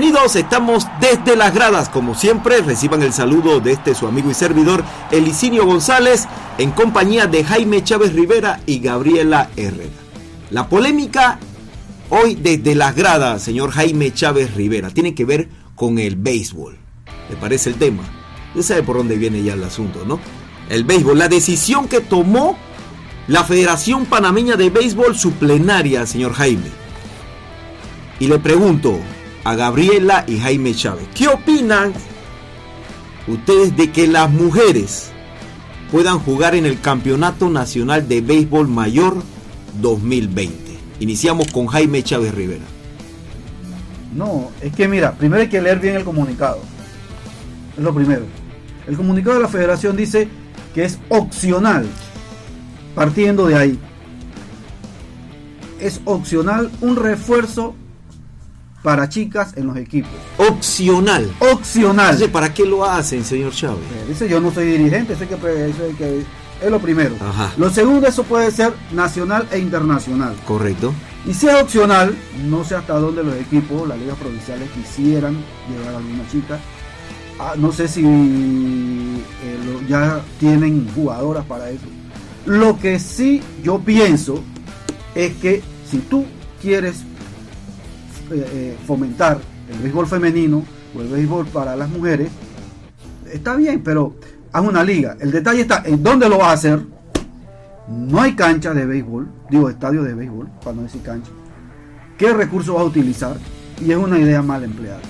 Bienvenidos, estamos desde las gradas, como siempre, reciban el saludo de este su amigo y servidor Elicinio González, en compañía de Jaime Chávez Rivera y Gabriela Herrera. La polémica hoy desde las gradas, señor Jaime Chávez Rivera, tiene que ver con el béisbol. ¿Le parece el tema? Ya sabe por dónde viene ya el asunto, ¿no? El béisbol, la decisión que tomó la Federación Panameña de Béisbol, su plenaria, señor Jaime. Y le pregunto a Gabriela y Jaime Chávez, ¿qué opinan ustedes de que las mujeres puedan jugar en el Campeonato Nacional de Béisbol Mayor 2020? Iniciamos con Jaime Chávez Rivera. No, es que mira, primero hay que leer bien el comunicado. Es lo primero. El comunicado de la federación dice que es opcional. Partiendo de ahí. Es opcional un refuerzo para chicas en los equipos. Opcional. Opcional. Entonces, ¿para qué lo hacen, señor Chávez? Eh, Dice yo no soy dirigente, sé que, sé que es lo primero. Ajá. Lo segundo, eso puede ser nacional e internacional. Correcto. Y si es opcional, no sé hasta dónde los equipos, las ligas provinciales quisieran llevar a alguna chica. Ah, no sé si eh, lo- ya tienen jugadoras para eso. Lo que sí yo pienso es que si tú quieres eh, eh, fomentar el béisbol femenino o el béisbol para las mujeres, está bien, pero haz una liga. El detalle está en dónde lo vas a hacer. No hay cancha de béisbol, digo estadio de béisbol, para no decir cancha. ¿Qué recursos vas a utilizar? Y es una idea mal empleada.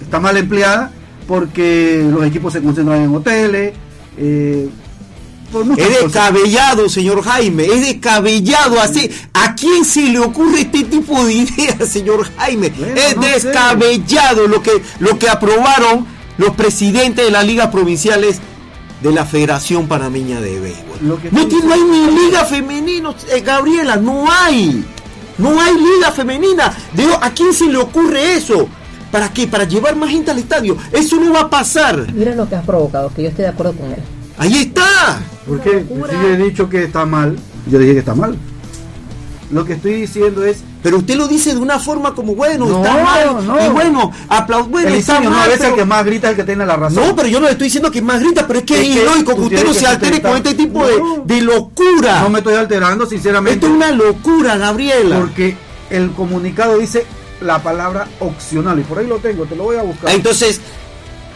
Está mal empleada porque los equipos se concentran en hoteles. eh, Es descabellado, señor Jaime, es descabellado así. ¿A quién se le ocurre este tipo de ideas, señor Jaime? Bueno, es no sé. descabellado lo que, lo que aprobaron los presidentes de las ligas provinciales de la Federación Panameña de Béisbol. No, hay ni liga femenina, eh, Gabriela, no hay. No hay liga femenina. Digo, ¿a quién se le ocurre eso? ¿Para qué? Para llevar más gente al estadio. Eso no va a pasar. Mira lo que has provocado, que yo estoy de acuerdo con él. Ahí está. Porque Una si yo he dicho que está mal, yo dije que está mal. Lo que estoy diciendo es, Pero usted lo dice de una forma como, bueno, No, está mal. no. Y bueno, aplausos. Bueno, el está no, mal, a veces pero- el que más grita es el que tiene la razón. No, pero yo no le estoy diciendo que más grita, pero es que Es ilógico que usted no se altere con este tipo No. de, de locura. No me estoy alterando, sinceramente. Esto es una locura, Gabriela. Porque el comunicado dice la palabra opcional. Y por ahí lo tengo, te lo voy a buscar. Ah, Entonces,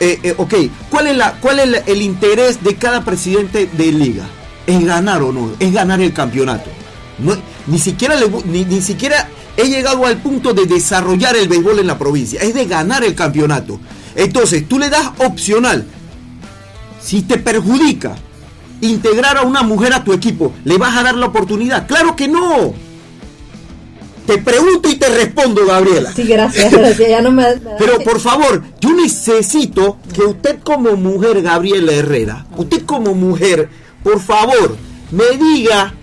eh, eh, ok, ¿cuál es, la, cuál es el interés de cada presidente de liga? ¿Es ganar o no? Es ganar el campeonato. No, ni, siquiera ni, ni siquiera he llegado al punto de desarrollar el béisbol en la provincia. Es de ganar el campeonato. Entonces, tú le das opcional. Si te perjudica integrar a una mujer a tu equipo, ¿le vas a dar la oportunidad? Claro que no. Te pregunto y te respondo, Gabriela. Sí, gracias, gracias. Ya no me. me- Pero por favor, yo necesito que usted como mujer, Gabriela Herrera, usted como mujer, por favor, me diga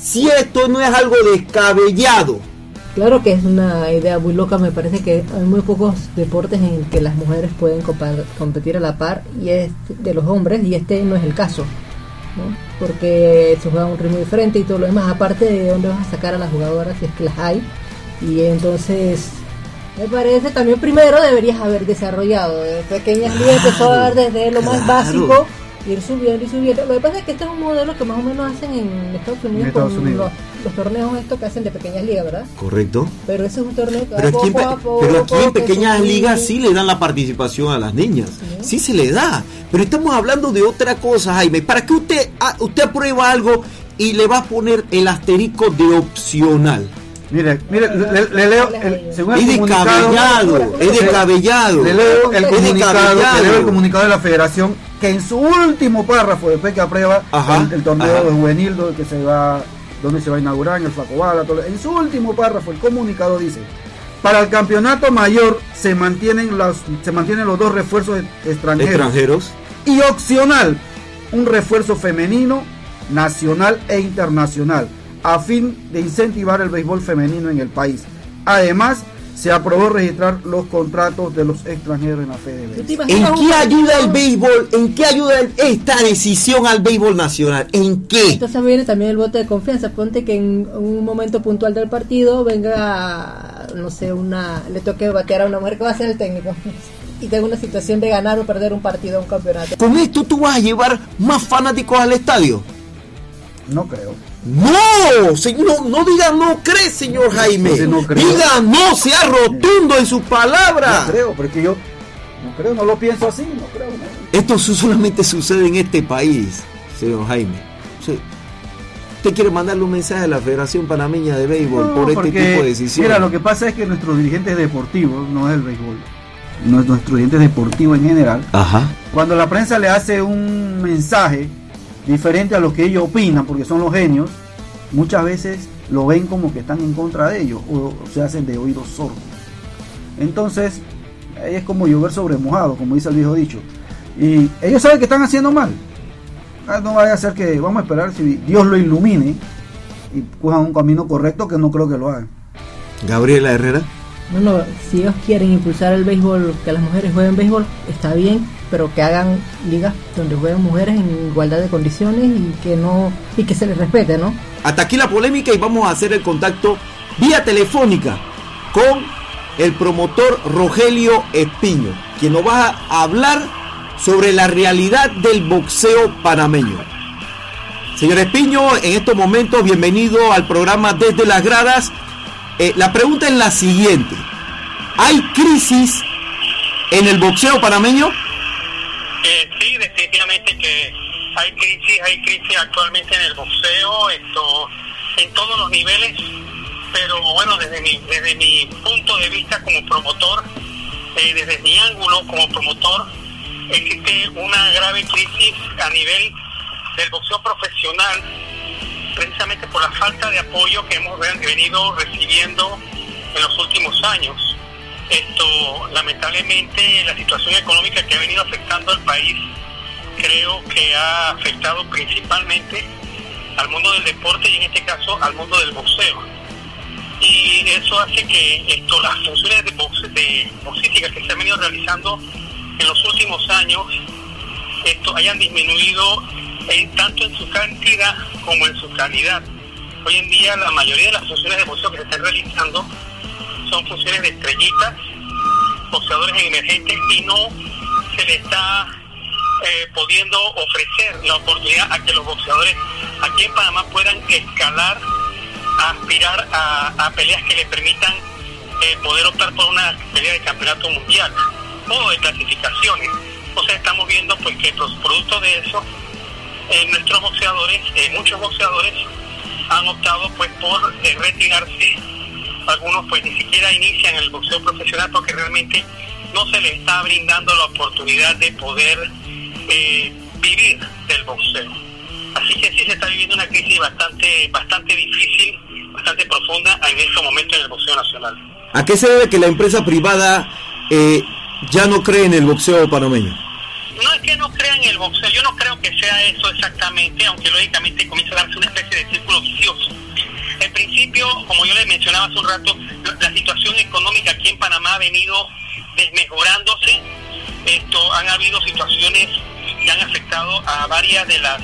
si esto no es algo descabellado. Claro que es una idea muy loca. Me parece que hay muy pocos deportes en que las mujeres pueden competir a la par y es de los hombres y este no es el caso. ¿No? Porque se juega a un ritmo diferente y todo lo demás. Aparte de dónde vas a sacar a las jugadoras si es que las hay. Y entonces. Me parece también primero deberías haber desarrollado de pequeñas ligas, empezó a dar desde lo más claro. básico, ir subiendo y subiendo. Lo que pasa es que este es un modelo que más o menos hacen en Estados Unidos, En Estados con Unidos. Los, los torneos estos que hacen de pequeñas ligas, ¿verdad? Correcto. Pero ese es un torneo que Pero aquí, en, poco pe- a poco, pero aquí en que pequeñas ligas sí le dan la participación a las niñas. Sí se le da. Pero estamos hablando de otra cosa, Jaime. ¿Para qué usted, ah, usted aprueba algo y le va a poner el asterisco de opcional? Mire, mire, le, le leo, el- según Es el comunicado, descabellado, es descabellado. le leo el Es comunicado, descabellado. le leo el comunicado de la federación que en su último párrafo, después que aprueba Ajá, el, el torneo ajá. de juvenil donde que se va, donde se va a inaugurar en el Facobala, todo- en su último párrafo el comunicado dice para el campeonato mayor se mantienen los, se mantienen los dos refuerzos extranjeros Extranjeros. y opcional un refuerzo femenino, nacional e internacional, a fin de incentivar el béisbol femenino en el país. Además, se aprobó registrar los contratos de los extranjeros en la ¿Tú te FedEx. imaginas ¿En qué ayuda el béisbol? ¿En qué ayuda esta decisión al béisbol nacional? ¿En qué? Entonces viene también el voto de confianza. Ponte que en un momento puntual del partido venga no sé, una le toque batear a una mujer, ¿qué va a ser el técnico? y tengo una situación de ganar o perder un partido o un campeonato. ¿Con esto tú vas a llevar más fanáticos al estadio? No creo. No, señor, no diga no cree, señor Jaime. no creo. diga no, sea rotundo en sus palabras. No creo, porque yo no creo, no lo pienso así, no creo. Esto solamente sucede en este país, señor Jaime. Sí. ¿Usted quiere mandarle un mensaje a la Federación Panameña de Béisbol por este tipo de decisiones? Mira, lo que pasa es que nuestros dirigentes deportivos, no es el béisbol, nuestros dirigentes deportivos en general, Ajá. cuando la prensa le hace un mensaje diferente a lo que ellos opinan, porque son los genios, muchas veces lo ven como que están en contra de ellos o se hacen de oídos sordos. Entonces, es como llover sobre mojado, como dice el viejo dicho. Y ellos saben que están haciendo mal. Ah, No vaya a ser que vamos a esperar si Dios lo ilumine y cojan un camino correcto que no creo que lo hagan. Gabriela Herrera. No, si ellos quieren impulsar el béisbol, que las mujeres jueguen béisbol, está bien, pero que hagan ligas donde jueguen mujeres en igualdad de condiciones y que no y que se les respete, ¿no? Hasta aquí la polémica y vamos a hacer el contacto vía telefónica con el promotor Rogelio Espiño, quien nos va a hablar sobre la realidad del boxeo panameño. Señor Espiño, en estos momentos, bienvenido al programa Desde las Gradas. Eh, la pregunta es la siguiente. ¿Hay crisis en el boxeo panameño? Eh, sí, definitivamente que hay crisis, hay crisis actualmente en el boxeo, en todos los niveles, pero bueno, desde mi, desde mi punto de vista como promotor, eh, desde mi ángulo como promotor, existe una grave crisis a nivel del boxeo profesional, precisamente por la falta de apoyo que hemos ven- venido recibiendo en los últimos años. Esto, lamentablemente, la situación económica que ha venido afectando al país, creo que ha afectado principalmente al mundo del deporte y en este caso al mundo del boxeo. Y eso hace que esto, las funciones de, boxe, de boxística que se han venido realizando en los últimos años esto hayan disminuido en- tanto en su cantidad como en su calidad. Hoy en día la mayoría de las funciones de boxeo que se están realizando son funciones de estrellitas, boxeadores emergentes y no se le está eh, pudiendo ofrecer la oportunidad a que los boxeadores aquí en Panamá puedan escalar, aspirar a, a peleas que le permitan eh, poder optar por una pelea de campeonato mundial o de clasificaciones. O sea, estamos viendo pues que los productos de eso, eh, nuestros boxeadores, eh, muchos boxeadores han optado pues por eh, retirarse algunos pues ni siquiera inician el boxeo profesional porque realmente no se les está brindando la oportunidad de poder eh, vivir del boxeo. Así que sí se está viviendo una crisis bastante, bastante difícil, bastante profunda en este momento en el boxeo nacional. ¿A qué se debe que la empresa privada ya no cree en el boxeo panameño? No es que no crean el boxeo, yo no creo que sea eso exactamente, aunque lógicamente comienza a darse una especie de círculo vicioso. En principio, como yo les mencionaba hace un rato, la situación económica aquí en Panamá ha venido desmejorándose. Esto han habido situaciones que han afectado a varias de las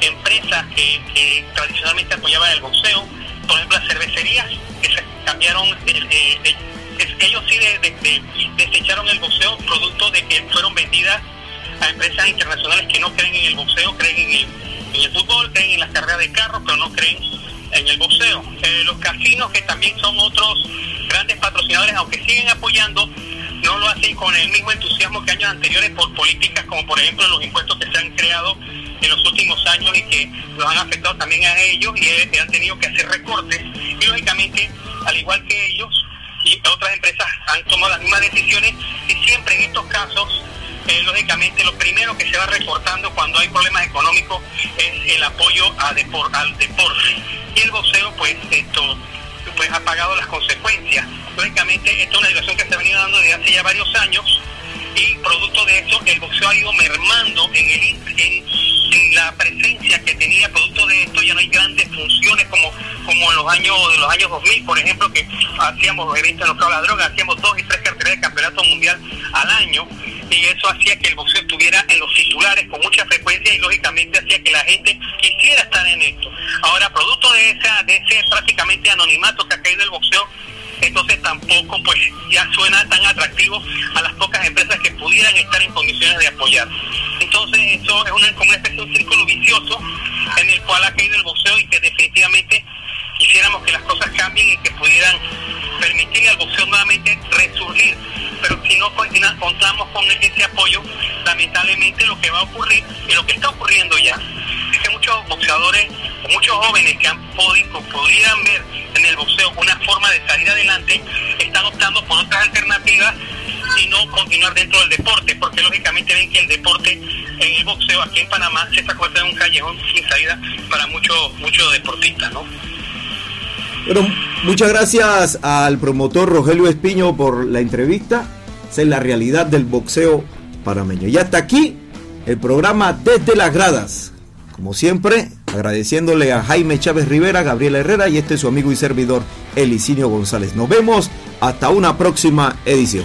empresas que, que tradicionalmente apoyaban el boxeo, por ejemplo las cervecerías que se cambiaron, de, de- de- es que ellos sí de- de- de- desecharon el boxeo producto de que fueron vendidas a empresas internacionales que no creen en el boxeo, creen en el, fútbol, creen en las carreras de carros, pero no creen en el boxeo. Eh, los casinos, que también son otros grandes patrocinadores, aunque siguen apoyando, no lo hacen con el mismo entusiasmo que años anteriores por políticas como por ejemplo los impuestos que se han creado en los últimos años y que los han afectado también a ellos y eh, han tenido que hacer recortes. Y lógicamente, al igual que ellos y otras empresas han tomado las mismas decisiones y siempre en estos casos eh, lógicamente lo primero que se va recortando cuando hay problemas económicos es el apoyo a depor- al deporte. Y el boxeo pues esto pues ha pagado las consecuencias. Lógicamente esta es una situación que se ha venido dando desde hace ya varios años y producto de eso el boxeo ha ido mermando en el en la presencia que tenía producto de esto ya no hay grandes funciones como como en los años de los años 2000 por ejemplo que hacíamos eventos en los la droga hacíamos dos y tres carteras de campeonato mundial al año y eso hacía que el boxeo estuviera en los titulares con mucha frecuencia y lógicamente hacía que la gente quisiera estar en esto. Ahora, producto de esa, de ese prácticamente anonimato que ha caído el boxeo, entonces tampoco pues ya suena tan atractivo a las pocas empresas que pudieran estar en condiciones de apoyar. Entonces eso es una, como una especie de un círculo vicioso en el cual ha caído el boxeo y que definitivamente quisiéramos que las cosas cambien y que pudieran permitirle al boxeo nuevamente resurgir. Pero si no contamos con ese apoyo, lamentablemente lo que va a ocurrir y lo que está ocurriendo ya es que muchos boxeadores muchos jóvenes que han podido, pudieran ver en el boxeo una forma de salir adelante, continuar dentro del deporte, porque lógicamente ven que el deporte, en el boxeo aquí en Panamá, se está convirtiendo en un callejón sin salida para muchos muchos deportistas, ¿no? Bueno, muchas gracias al promotor Rogelio Espiño por la entrevista. Esa es la realidad del boxeo panameño. Y hasta aquí el programa Desde las Gradas. Como siempre, agradeciéndole a Jaime Chávez Rivera, Gabriela Herrera y este es su amigo y servidor Elicinio González. Nos vemos hasta una próxima edición.